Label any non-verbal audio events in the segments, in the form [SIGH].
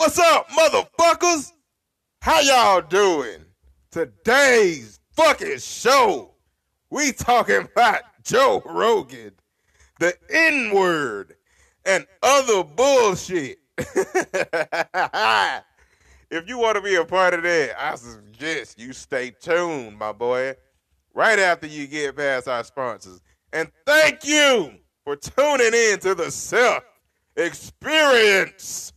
What's up, motherfuckers? How y'all doing? Today's fucking show, we talking about Joe Rogan, the N word, and other bullshit. [LAUGHS] if you want to be a part of that, I suggest you stay tuned, my boy, right after you get past our sponsors. And thank you for tuning in to the Self Experience.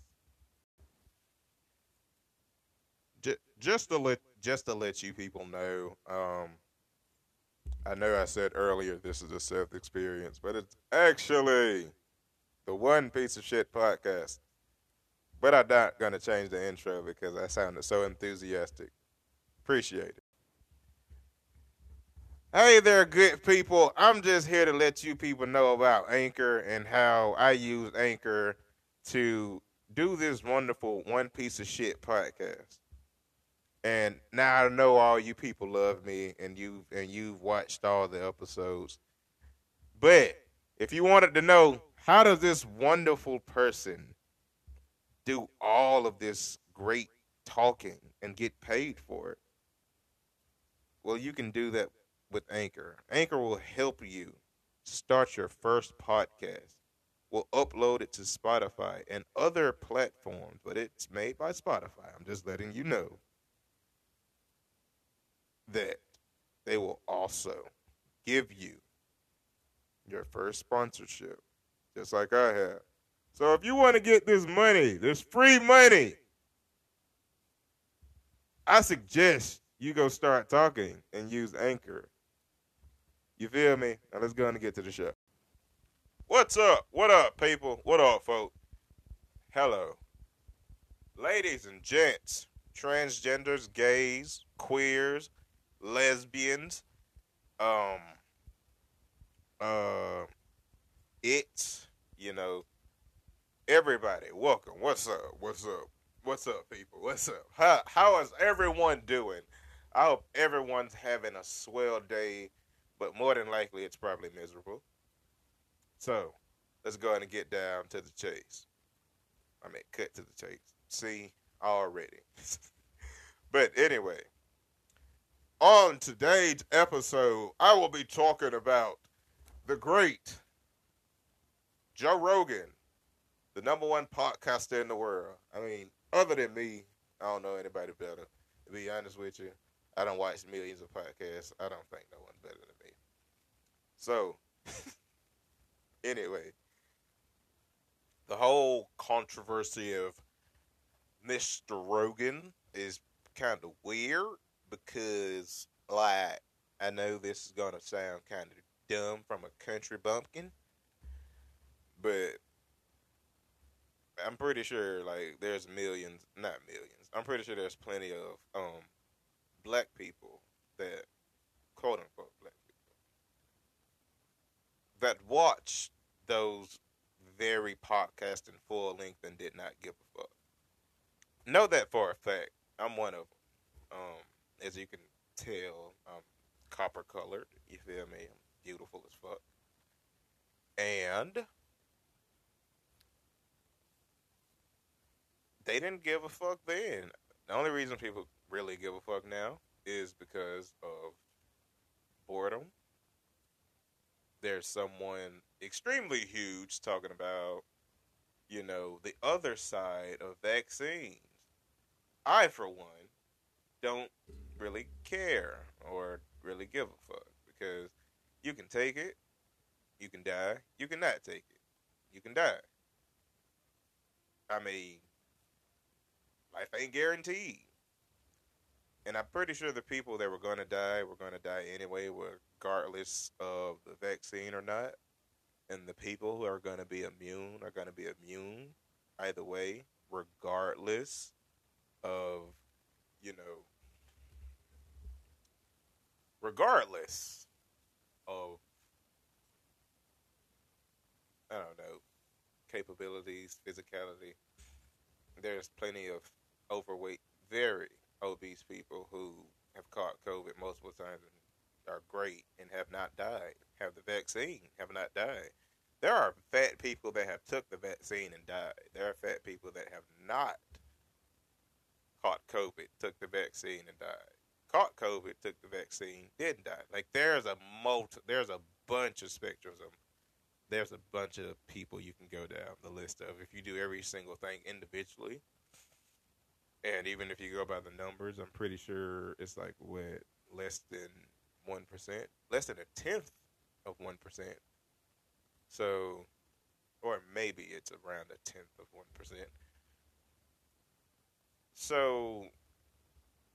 Just to let just to let you people know, um, I know I said earlier this is a Self Experience, but it's actually the One Piece of Shit podcast. But I'm not gonna change the intro because I sounded so enthusiastic. Appreciate it. Hey there, good people. I'm just here to let you people know about Anchor and how I use Anchor to do this wonderful one piece of shit podcast. And now I know all you people love me and you and you've watched all the episodes. But if you wanted to know how does this wonderful person do all of this great talking and get paid for it? Well, you can do that with Anchor. Anchor will help you start your first podcast. We'll upload it to Spotify and other platforms, but it's made by Spotify. I'm just letting you know that they will also give you your first sponsorship, just like I have. So if you want to get this money, this free money, I suggest you go start talking and use Anchor. You feel me? Now let's go and get to the show. What's up? What up, people? What up, folks? Hello. Ladies and gents, transgenders, gays, queers, lesbians, um, uh, it's, you know, everybody, welcome. What's up? What's up? What's up, people? What's up? How, how is everyone doing? I hope everyone's having a swell day, but more than likely, it's probably miserable. So, let's go ahead and get down to the chase. I mean, cut to the chase. See, already. [LAUGHS] but anyway, on today's episode, I will be talking about the great Joe Rogan, the number one podcaster in the world. I mean, other than me, I don't know anybody better. To be honest with you, I don't watch millions of podcasts. I don't think no one's better than me. So, [LAUGHS] anyway, the whole controversy of Mr. Rogan is kind of weird because, like, I know this is gonna sound kind of dumb from a country bumpkin, but I'm pretty sure like there's millions, not millions. I'm pretty sure there's plenty of um black people that quote unquote black people that watch those very podcast in full length and did not give a fuck. Know that for a fact. I'm one of them. Um, as you can tell, I'm copper colored. You feel me? I'm beautiful as fuck. And they didn't give a fuck then. The only reason people really give a fuck now is because of boredom. There's someone extremely huge talking about, you know, the other side of vaccines. I, for one, don't really care or really give a fuck because you can take it, you can die, you cannot take it, you can die. I mean, life ain't guaranteed. And I'm pretty sure the people that were going to die were going to die anyway, regardless of the vaccine or not. And the people who are going to be immune are going to be immune either way, regardless of, you know, regardless of, I don't know, capabilities, physicality. There's plenty of overweight, very obese people who have caught COVID multiple times and are great and have not died, have the vaccine, have not died. There are fat people that have took the vaccine and died. There are fat people that have not caught COVID, took the vaccine and died. Caught COVID, took the vaccine, didn't die. Like there's a multi, there's a bunch of spectrums of there's a bunch of people you can go down the list of if you do every single thing individually. And even if you go by the numbers, I'm pretty sure it's like what less than one percent, less than a tenth of one percent. So, or maybe it's around a tenth of one percent. So,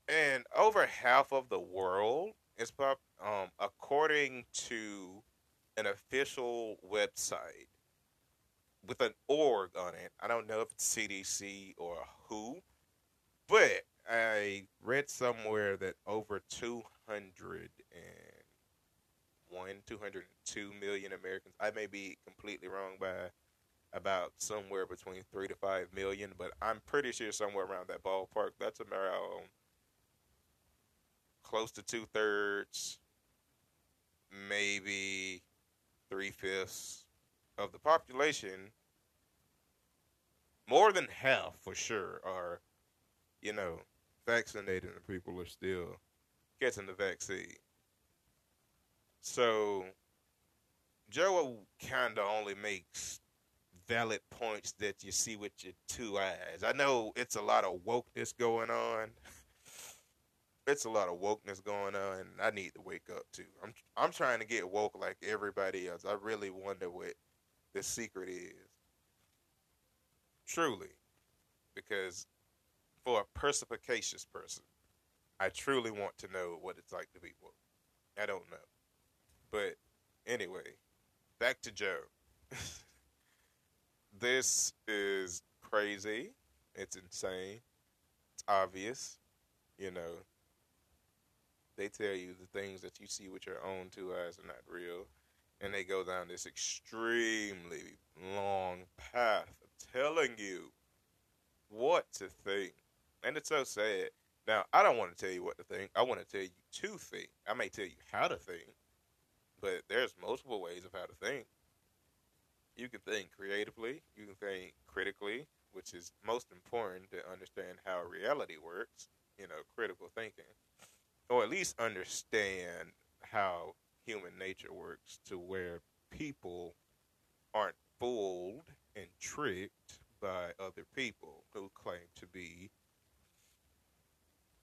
and over half of the world is pop, um, according to an official website with an org on it. I don't know if it's CDC or who, but I read somewhere that over 201, 202 million Americans, I may be completely wrong by about somewhere between 3 to 5 million, but I'm pretty sure somewhere around that ballpark. That's around close to two thirds, maybe three fifths of the population, more than half for sure, are, you know, vaccinated and people are still getting the vaccine. So, Joe kind of only makes valid points that you see with your two eyes. I know it's a lot of wokeness going on [LAUGHS] it's a lot of wokeness going on, and I need to wake up too. I'm I'm trying to get woke like everybody else. I really wonder what the secret is. Truly, because for a perspicacious person, I truly want to know what it's like to be woke. I don't know, but anyway, back to Joe. [LAUGHS] this is crazy. It's insane. It's obvious. You know, they tell you the things that you see with your own two eyes are not real. And they go down this extremely long path of telling you what to think. And it's so sad. Now, I don't want to tell you what to think. I want to tell you to think. I may tell you how to think, but there's multiple ways of how to think. You can think creatively, you can think critically, which is most important to understand how reality works, you know, critical thinking or at least understand how human nature works to where people aren't fooled and tricked by other people who claim to be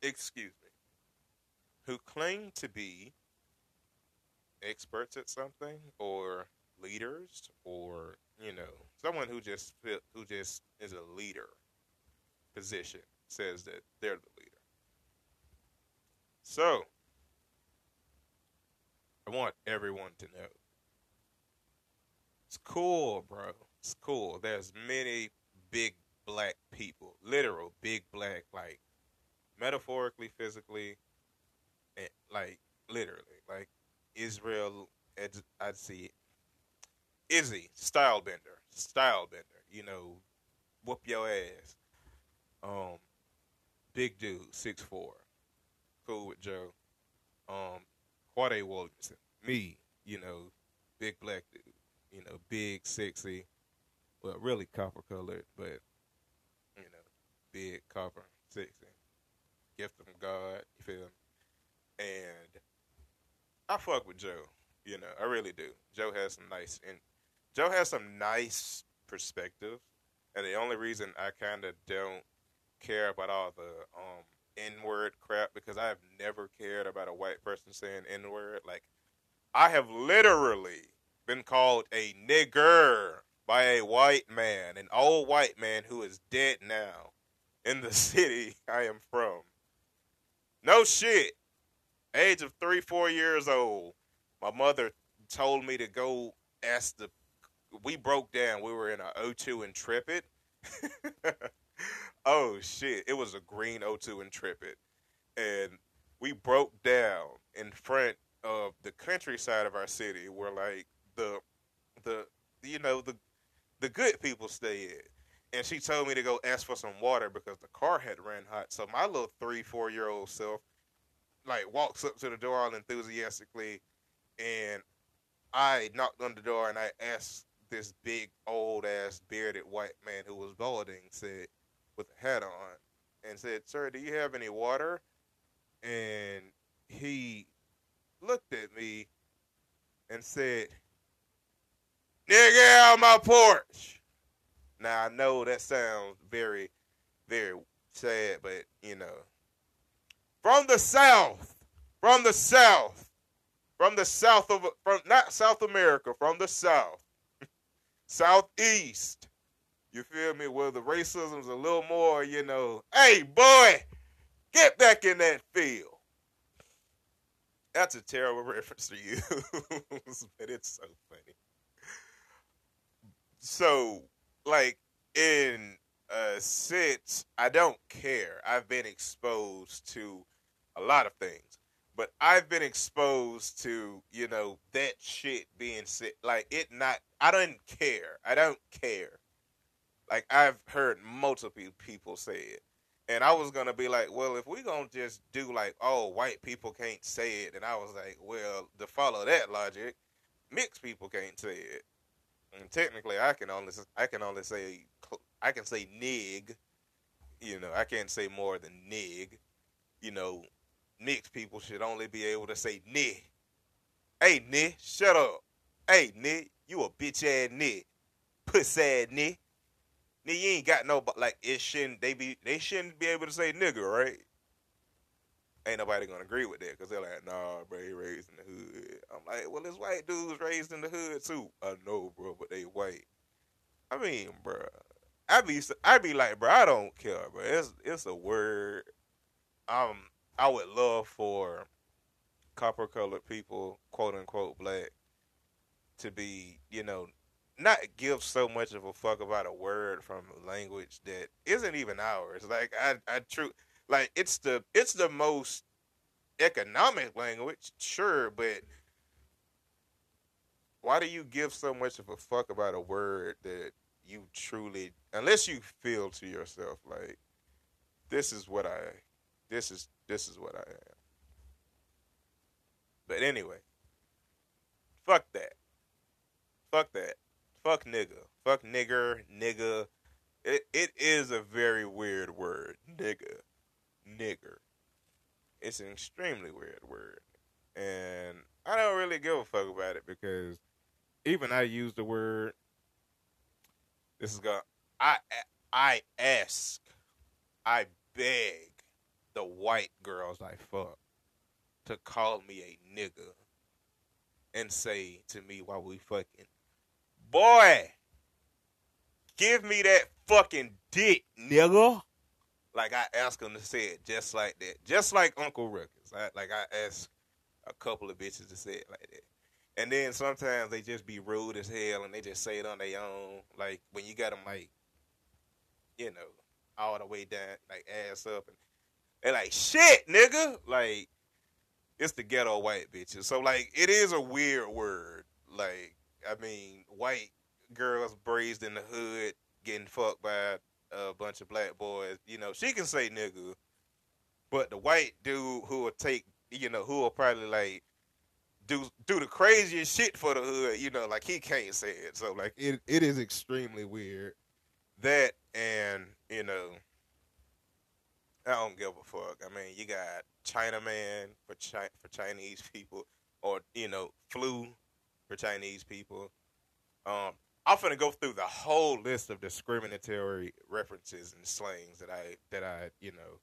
excuse me who claim to be experts at something or leaders or you know someone who just who just is a leader position says that they're the leader so, I want everyone to know. It's cool, bro. It's cool. There's many big black people, literal big black, like metaphorically, physically, and like literally, like Israel. I'd see Izzy Style Bender, Style Bender. You know, whoop your ass. Um, big dude, six four cool with Joe. Um, Quade Williamson, me, you know, big black dude, you know, big, sexy, well, really copper colored, but you know, big copper, sexy, gift from God. You feel me? And I fuck with Joe. You know, I really do. Joe has some nice and Joe has some nice perspective, and the only reason I kind of don't care about all the um N word crap because I have never cared about a white person saying N word. Like, I have literally been called a nigger by a white man, an old white man who is dead now in the [LAUGHS] city I am from. No shit. Age of three, four years old. My mother told me to go ask the. We broke down. We were in a O2 Intrepid. [LAUGHS] oh shit! It was a green O2 Intrepid, and we broke down in front of the countryside of our city, where like the the you know the the good people stay. And she told me to go ask for some water because the car had ran hot. So my little three, four year old self like walks up to the door all enthusiastically and I knocked on the door and I asked this big old ass bearded white man who was balding said with a hat on and said, "Sir, do you have any water?" And he looked at me and said, "Nigga, out my porch." Now I know that sounds very, very sad, but you know, from the south, from the south, from the south of from not South America, from the south, [LAUGHS] southeast. You feel me? Where the racism's a little more, you know. Hey, boy, get back in that field. That's a terrible [LAUGHS] reference to you, but it's so funny. So, like in a sense, I don't care. I've been exposed to a lot of things, but I've been exposed to you know that shit being said. Like it not. I don't care. I don't care. Like I've heard multiple people say it. And I was gonna be like, well, if we gonna just do like, oh, white people can't say it, and I was like, well, to follow that logic, mixed people can't say it. And technically, I can only I can only say I can say nig. You know, I can't say more than nig. You know, mixed people should only be able to say ni. Hey, ni, shut up. Hey, ni, you a bitch ass ni, puss ass ni. You ain't got no but like it shouldn't they be they shouldn't be able to say nigga, right? Ain't nobody gonna agree with that because they're like, nah, bro, he raised in the hood. I'm like, well, this white dude's raised in the hood too. I know, bro, but they white. I mean, bro, I be I be like, bro, I don't care, bro. It's it's a word. Um, I would love for copper colored people, quote unquote black, to be, you know, not give so much of a fuck about a word from language that isn't even ours. Like I, I true, like it's the it's the most economic language, sure, but why do you give so much of a fuck about a word that you truly, unless you feel to yourself like, this is what I, this is this is what I am. But anyway, fuck that. Fuck that fuck nigga, fuck nigger, nigga. It it is a very weird word, nigga, nigger. It's an extremely weird word, and I don't really give a fuck about it because even I use the word. This is going. I I ask, I beg the white girls I fuck to call me a nigga and say to me while we fucking boy, give me that fucking dick, nigga. Like I asked him to say it just like that, just like Uncle Ruckus. I, like I asked a couple of bitches to say it like that. And then sometimes they just be rude as hell and they just say it on their own. Like when you got them like, you know, all the way down, like ass up, and they're like, shit, nigga. Like it's the ghetto white bitches. So like it is a weird word. Like I mean, white girls braised in the hood getting fucked by a bunch of black boys. You know, she can say nigga, but the white dude who will take, you know, who will probably like do do the craziest shit for the hood. You know, like he can't say it. So like it it is extremely weird. That and you know. I don't give a fuck. I mean, you got Chinaman for Chi- for Chinese people, or you know, flu for Chinese people. Um, I'm gonna go through the whole list of discriminatory references and slangs that I that I you know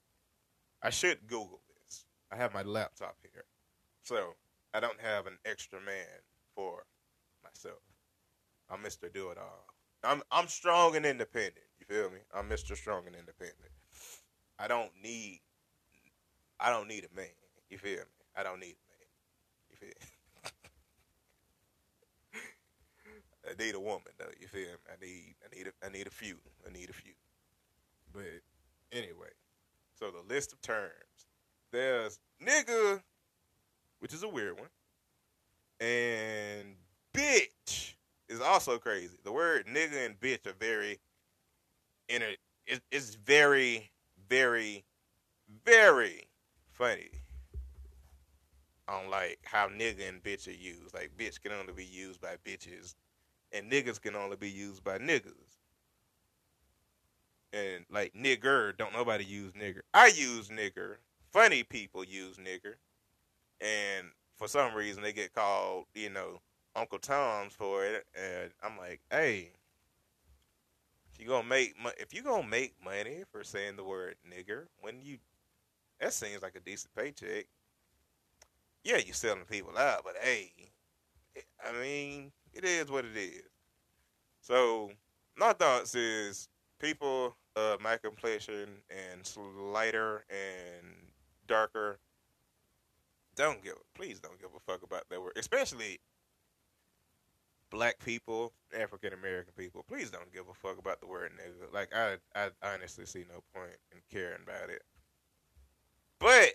I should Google this. I have my laptop here, so I don't have an extra man for myself. I'm Mister Do It All. I'm I'm strong and independent. You feel me? I'm Mister Strong and Independent. I don't need I don't need a man. You feel me? I don't need a man. You feel me? I need a woman though. You feel me? I need I need a, I need a few. I need a few. But anyway, so the list of terms. There's nigga, which is a weird one, and bitch is also crazy. The word nigga and bitch are very in a. It, it's very, very, very funny on like how nigga and bitch are used. Like bitch can only be used by bitches and niggas can only be used by niggas. and like nigger, don't nobody use nigger. I use nigger. Funny people use nigger, and for some reason they get called, you know, Uncle Tom's for it, and I'm like, hey, if you gonna make mo- if you gonna make money for saying the word nigger, when you that seems like a decent paycheck. Yeah, you're selling people out, but hey, I mean, it is what it is. So my thoughts is people of my complexion and slighter and darker don't give please don't give a fuck about that word especially black people african american people. Please don't give a fuck about the word nigga. Like i i honestly see no point in caring about it. But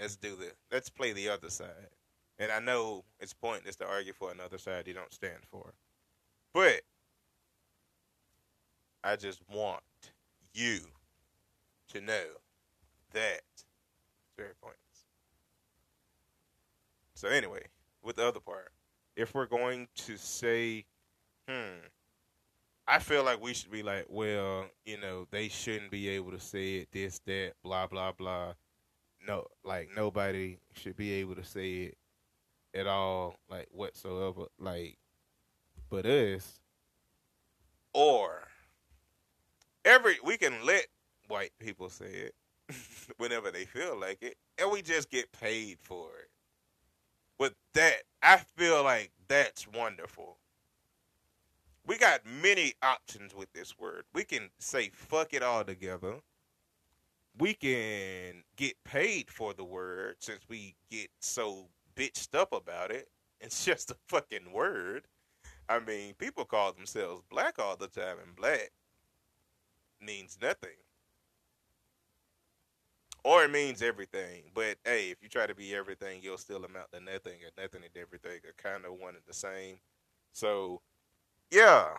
let's do this. Let's play the other side and i know it's pointless to argue for another side you don't stand for but I just want you to know that it's very pointless. So anyway, with the other part, if we're going to say, hmm, I feel like we should be like, well, you know, they shouldn't be able to say it, this, that, blah, blah, blah. No, like nobody should be able to say it at all, like whatsoever. Like, but us, or every we can let white people say it [LAUGHS] whenever they feel like it, and we just get paid for it. With that, I feel like that's wonderful. We got many options with this word. We can say fuck it all together. We can get paid for the word since we get so bitched up about it. [LAUGHS] It's just a fucking word. I mean, people call themselves black all the time, and black means nothing. Or it means everything. But hey, if you try to be everything, you'll still amount to nothing, and nothing and everything are kind of one and the same. So, yeah.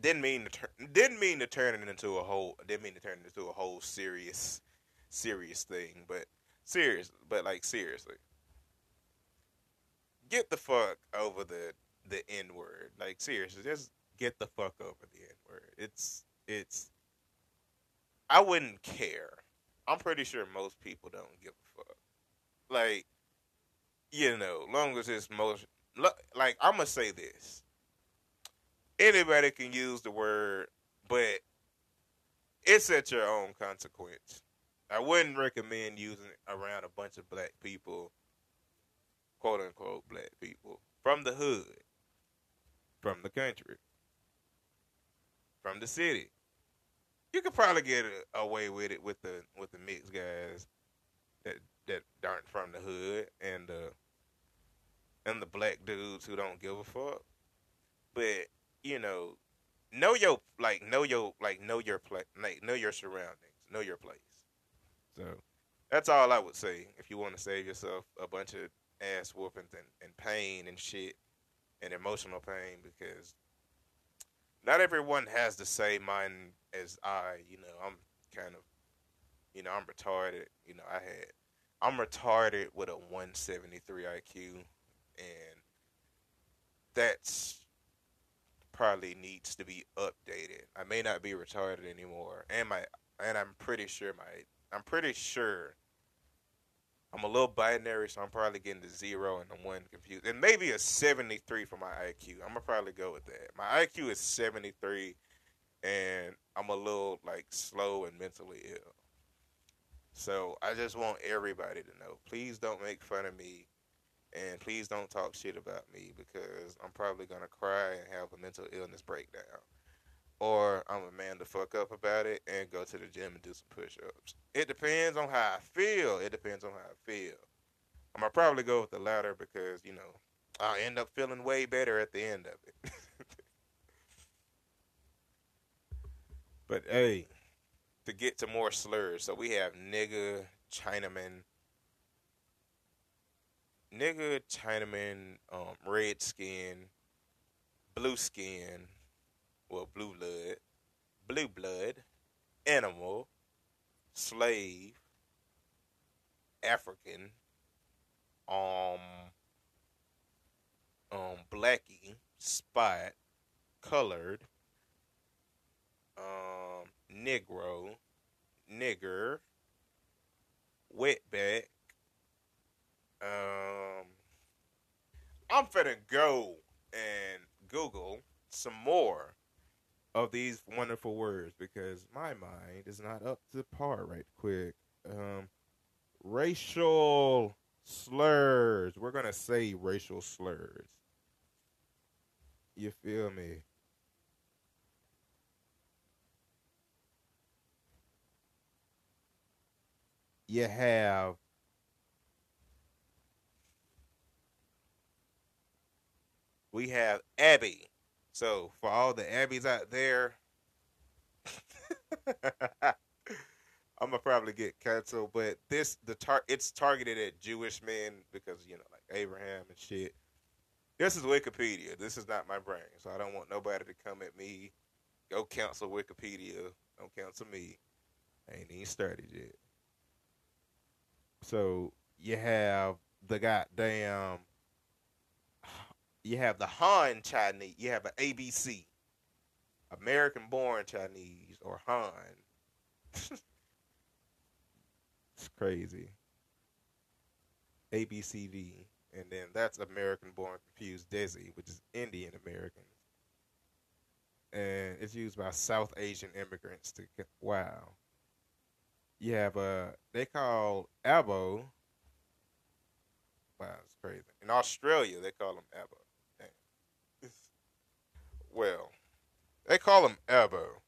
Didn't mean to turn. Didn't mean to turn it into a whole. Didn't mean to turn it into a whole serious, serious thing. But serious. But like seriously, get the fuck over the the N word. Like seriously, just get the fuck over the N word. It's it's. I wouldn't care. I'm pretty sure most people don't give a fuck. Like, you know, long as it's most like I'm gonna say this. Anybody can use the word, but it's at your own consequence. I wouldn't recommend using it around a bunch of black people, quote unquote black people from the hood from the country, from the city. You could probably get away with it with the with the mixed guys that that aren't from the hood and the and the black dudes who don't give a fuck. But you know, know your like know your like know your place like know your surroundings, know your place. So that's all I would say. If you want to save yourself a bunch of ass whoopings and, and pain and shit, and emotional pain because not everyone has the same mind as I. You know, I'm kind of, you know, I'm retarded. You know, I had, I'm retarded with a 173 IQ, and that's probably needs to be updated. I may not be retarded anymore, and my, and I'm pretty sure my, I'm pretty sure I'm a little binary, so I'm probably getting the zero and the one confused, and maybe a 73 for my IQ. I'm gonna probably go with that. My IQ is 73, and I'm a little like slow and mentally ill. So I just want everybody to know. Please don't make fun of me, and please don't talk shit about me because I'm probably gonna cry and have a mental illness breakdown or I'm a man to fuck up about it and go to the gym and do some push ups. It depends on how I feel. It depends on how I feel. I'm gonna probably go with the latter because, you know, I'll end up feeling way better at the end of it. [LAUGHS] but hey, to get to more slurs, so we have nigga, Chinaman, nigga, Chinaman, um, red skin, blue skin, well, blue blood, blue blood, animal, slave, African, um, um, blackie, spot, colored, um, negro, nigger, wetback. Um, I'm finna go and Google some more of these wonderful words because my mind is not up to par right quick. Um, racial slurs. We're gonna say racial slurs. You feel me? You have we have Abby. So for all the Abbeys out there, [LAUGHS] I'm gonna probably get canceled. But this the tar it's targeted at Jewish men because you know like Abraham and shit. This is Wikipedia. This is not my brain, so I don't want nobody to come at me. Go cancel Wikipedia. Don't cancel me. I ain't even started yet. So you have the goddamn you have the Han Chinese, you have an ABC, American born Chinese or Han. [LAUGHS] it's crazy. ABCD. And then that's American born confused Desi, which is Indian Americans. And it's used by South Asian immigrants to wow. You have a they call Abo. Wow, it's crazy. In Australia, they call them Abo. Well, they call him Ebo.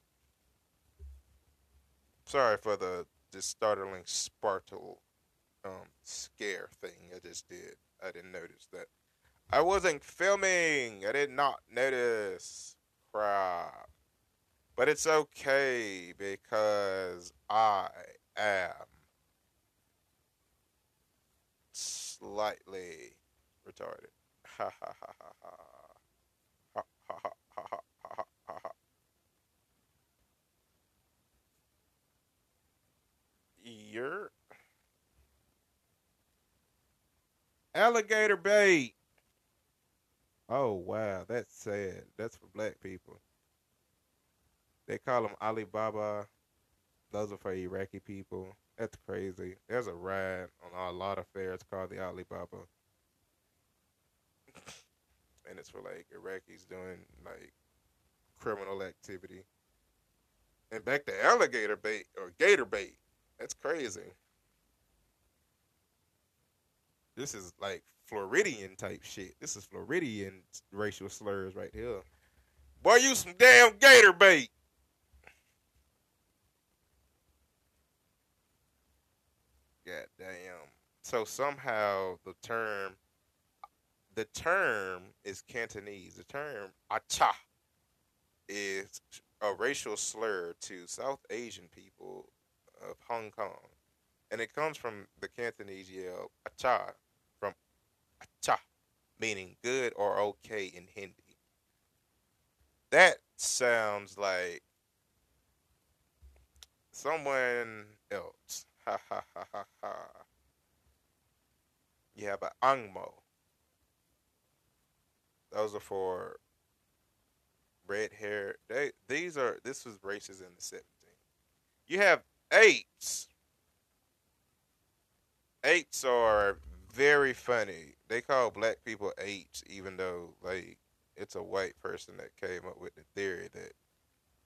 Sorry for the this startling sparkle um, scare thing I just did. I didn't notice that. I wasn't filming. I did not notice. Crap. But it's okay because I am slightly retarded. Ha ha ha ha. Ha ha ha. You're alligator bait. Oh wow, that's sad. That's for black people. They call them Alibaba. Those are for Iraqi people. That's crazy. There's a ride on a lot of fairs called the Alibaba. [LAUGHS] and it's for like Iraqis doing like criminal activity. And back to alligator bait or gator bait. That's crazy. This is like Floridian type shit. This is Floridian racial slurs right here. Boy, you some damn gator bait. God damn. So somehow the term the term is Cantonese. The term acha is a racial slur to South Asian people of Hong Kong. And it comes from the Cantonese yell acha, from acha, meaning good or okay in Hindi. That sounds like someone else. Ha ha ha ha ha. You have an angmo. Those are for red hair. They these are this was races in the 17th. You have eights. Eights are very funny. They call black people apes, even though like it's a white person that came up with the theory that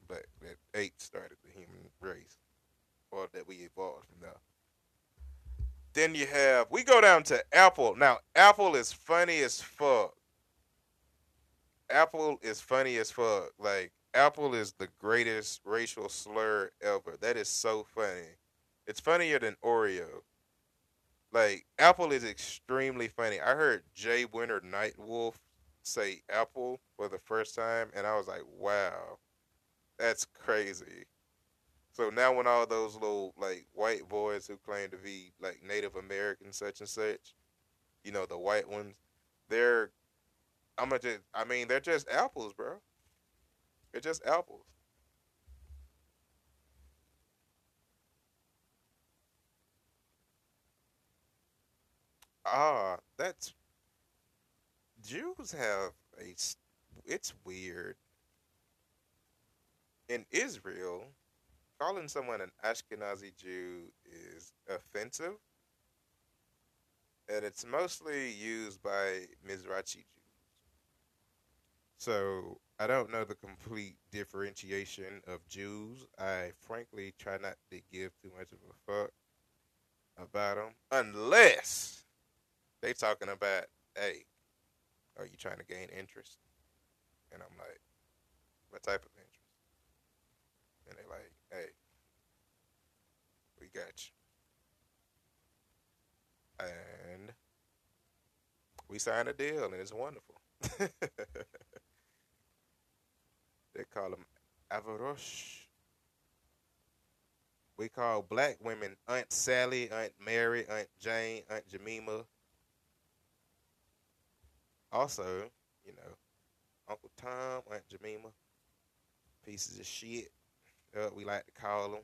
black that apes started the human race, or that we evolved from there. Then you have we go down to Apple. Now Apple is funny as fuck. Apple is funny as fuck. Like Apple is the greatest racial slur ever. That is so funny. It's funnier than Oreo. Like Apple is extremely funny. I heard Jay Winter Nightwolf say Apple for the first time, and I was like, "Wow, that's crazy." So now, when all those little like white boys who claim to be like Native American, such and such, you know, the white ones, they're, I'm gonna just, I mean, they're just apples, bro. They're just apples. Ah, that's Jews have a. It's weird. In Israel, calling someone an Ashkenazi Jew is offensive, and it's mostly used by Mizrachi Jews. So I don't know the complete differentiation of Jews. I frankly try not to give too much of a fuck about them unless they talking about, hey, are you trying to gain interest? And I'm like, what type of interest? And they're like, hey, we got you. And we signed a deal, and it's wonderful. [LAUGHS] they call them Avarosh. We call black women Aunt Sally, Aunt Mary, Aunt Jane, Aunt Jemima. Also, you know, Uncle Tom, Aunt Jemima, pieces of shit. Uh, we like to call them.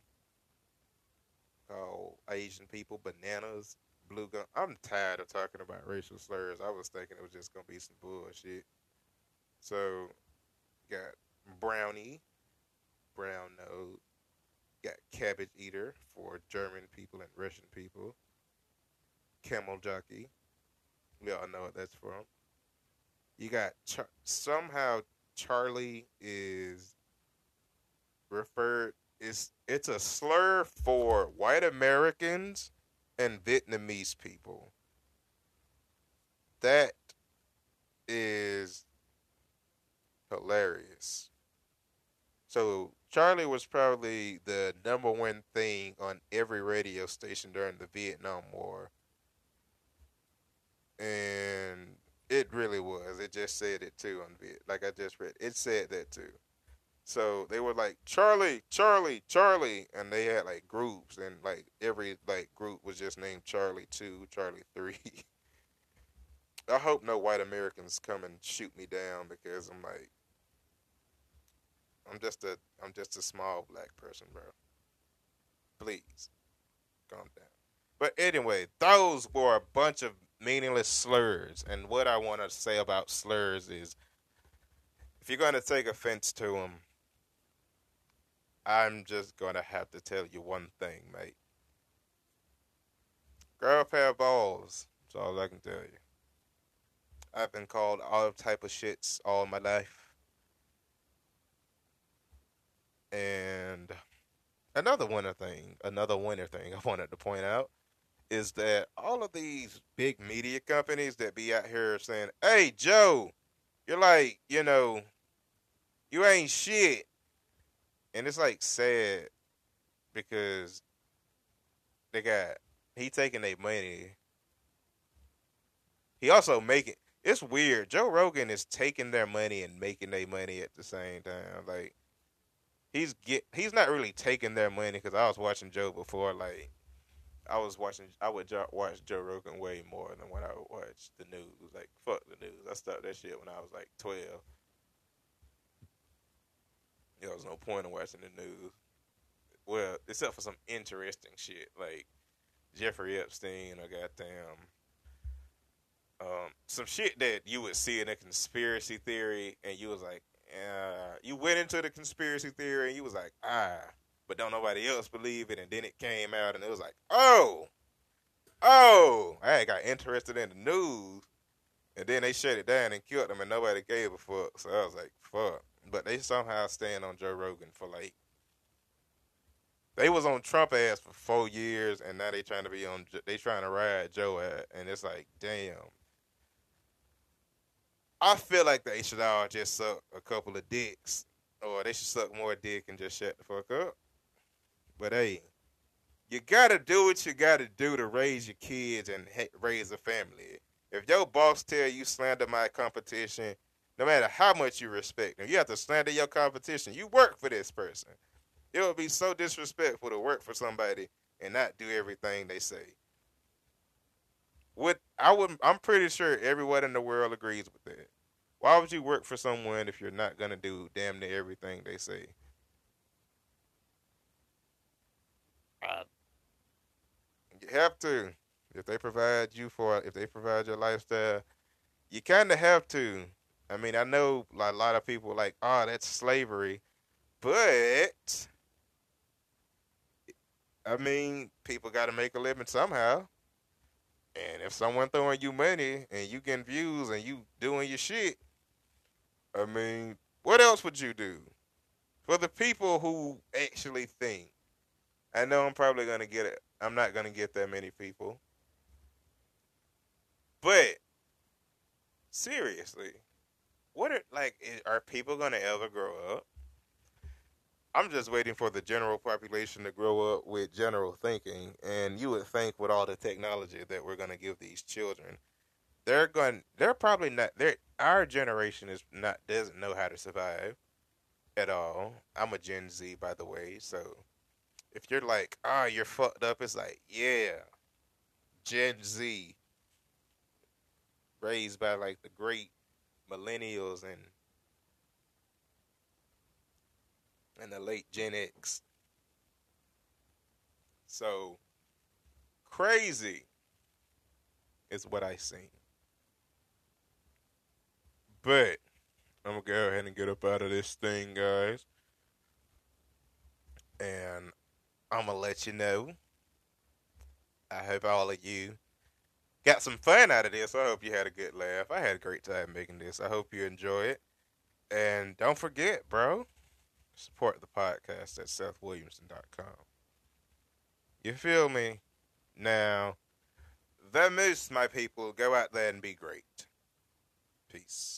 Call Asian people bananas, blue gum. I'm tired of talking about racial slurs. I was thinking it was just gonna be some bullshit. So, got brownie, brown nose, got cabbage eater for German people and Russian people. Camel jockey. We all know what that's from. You got Char- somehow Charlie is referred is it's a slur for white Americans and Vietnamese people. That is hilarious. So Charlie was probably the number one thing on every radio station during the Vietnam War. And it really was. It just said it too on Viet. Like I just read. It said that too. So they were like Charlie, Charlie, Charlie, and they had like groups, and like every like group was just named Charlie two, Charlie three. [LAUGHS] I hope no white Americans come and shoot me down because I'm like, I'm just a, I'm just a small black person, bro. Please, calm down. But anyway, those were a bunch of meaningless slurs, and what I want to say about slurs is, if you're gonna take offense to them I'm just gonna have to tell you one thing, mate. Grow a pair of balls. That's all I can tell you. I've been called all type of shits all my life. And another winter thing, another winter thing [LAUGHS] I wanted to point out is that all of these big media companies that be out here saying, "Hey, Joe, you're like, you know, you ain't shit and it's like sad because they got he taking their money. He also making it's weird. Joe Rogan is taking their money and making their money at the same time. Like he's get he's not really taking their money because I was watching Joe before. Like I was watching, I would watch Joe Rogan way more than when I would watch the news. Like fuck the news. I stopped that shit when I was like twelve. There was no point in watching the news. Well, except for some interesting shit like Jeffrey Epstein or goddamn um, some shit that you would see in a conspiracy theory, and you was like, uh, you went into the conspiracy theory, and you was like, ah, but don't nobody else believe it, and then it came out, and it was like, oh, oh, I got interested in the news, and then they shut it down and killed them, and nobody gave a fuck. So I was like, fuck. But they somehow stand on Joe Rogan for like they was on Trump ass for four years, and now they trying to be on. They trying to ride Joe at, and it's like, damn. I feel like they should all just suck a couple of dicks, or they should suck more dick and just shut the fuck up. But hey, you gotta do what you gotta do to raise your kids and raise a family. If your boss tell you slander my competition, no matter how much you respect them. You have to slander your competition. You work for this person. It would be so disrespectful to work for somebody and not do everything they say. What I would I'm pretty sure everyone in the world agrees with that. Why would you work for someone if you're not gonna do damn near everything they say? Uh, you have to. If they provide you for if they provide your lifestyle, you kind of have to. I mean, I know like, a lot of people like, oh, that's slavery, but I mean, people got to make a living somehow. And if someone throwing you money and you getting views and you doing your shit, I mean, what else would you do? For the people who actually think, I know I'm probably gonna get it. I'm not gonna get that many people, but seriously, what are like? Are people gonna ever grow up? I'm just waiting for the general population to grow up with general thinking, and you would think with all the technology that we're going to give these children, they're going, they're probably not. They're our generation is not doesn't know how to survive at all. I'm a Gen Z, by the way, so if you're like, ah, oh, you're fucked up, it's like, yeah, Gen Z, raised by like the great millennials and and the late Gen X. So crazy is what I seen. But I'm gonna go ahead and get up out of this thing, guys. And I'm gonna let you know. I hope all of you got some fun out of this. I hope you had a good laugh. I had a great time making this. I hope you enjoy it. And don't forget, bro, support the podcast at SethWilliamson.com. You feel me? Now, the moose, my people, go out there and be great. Peace.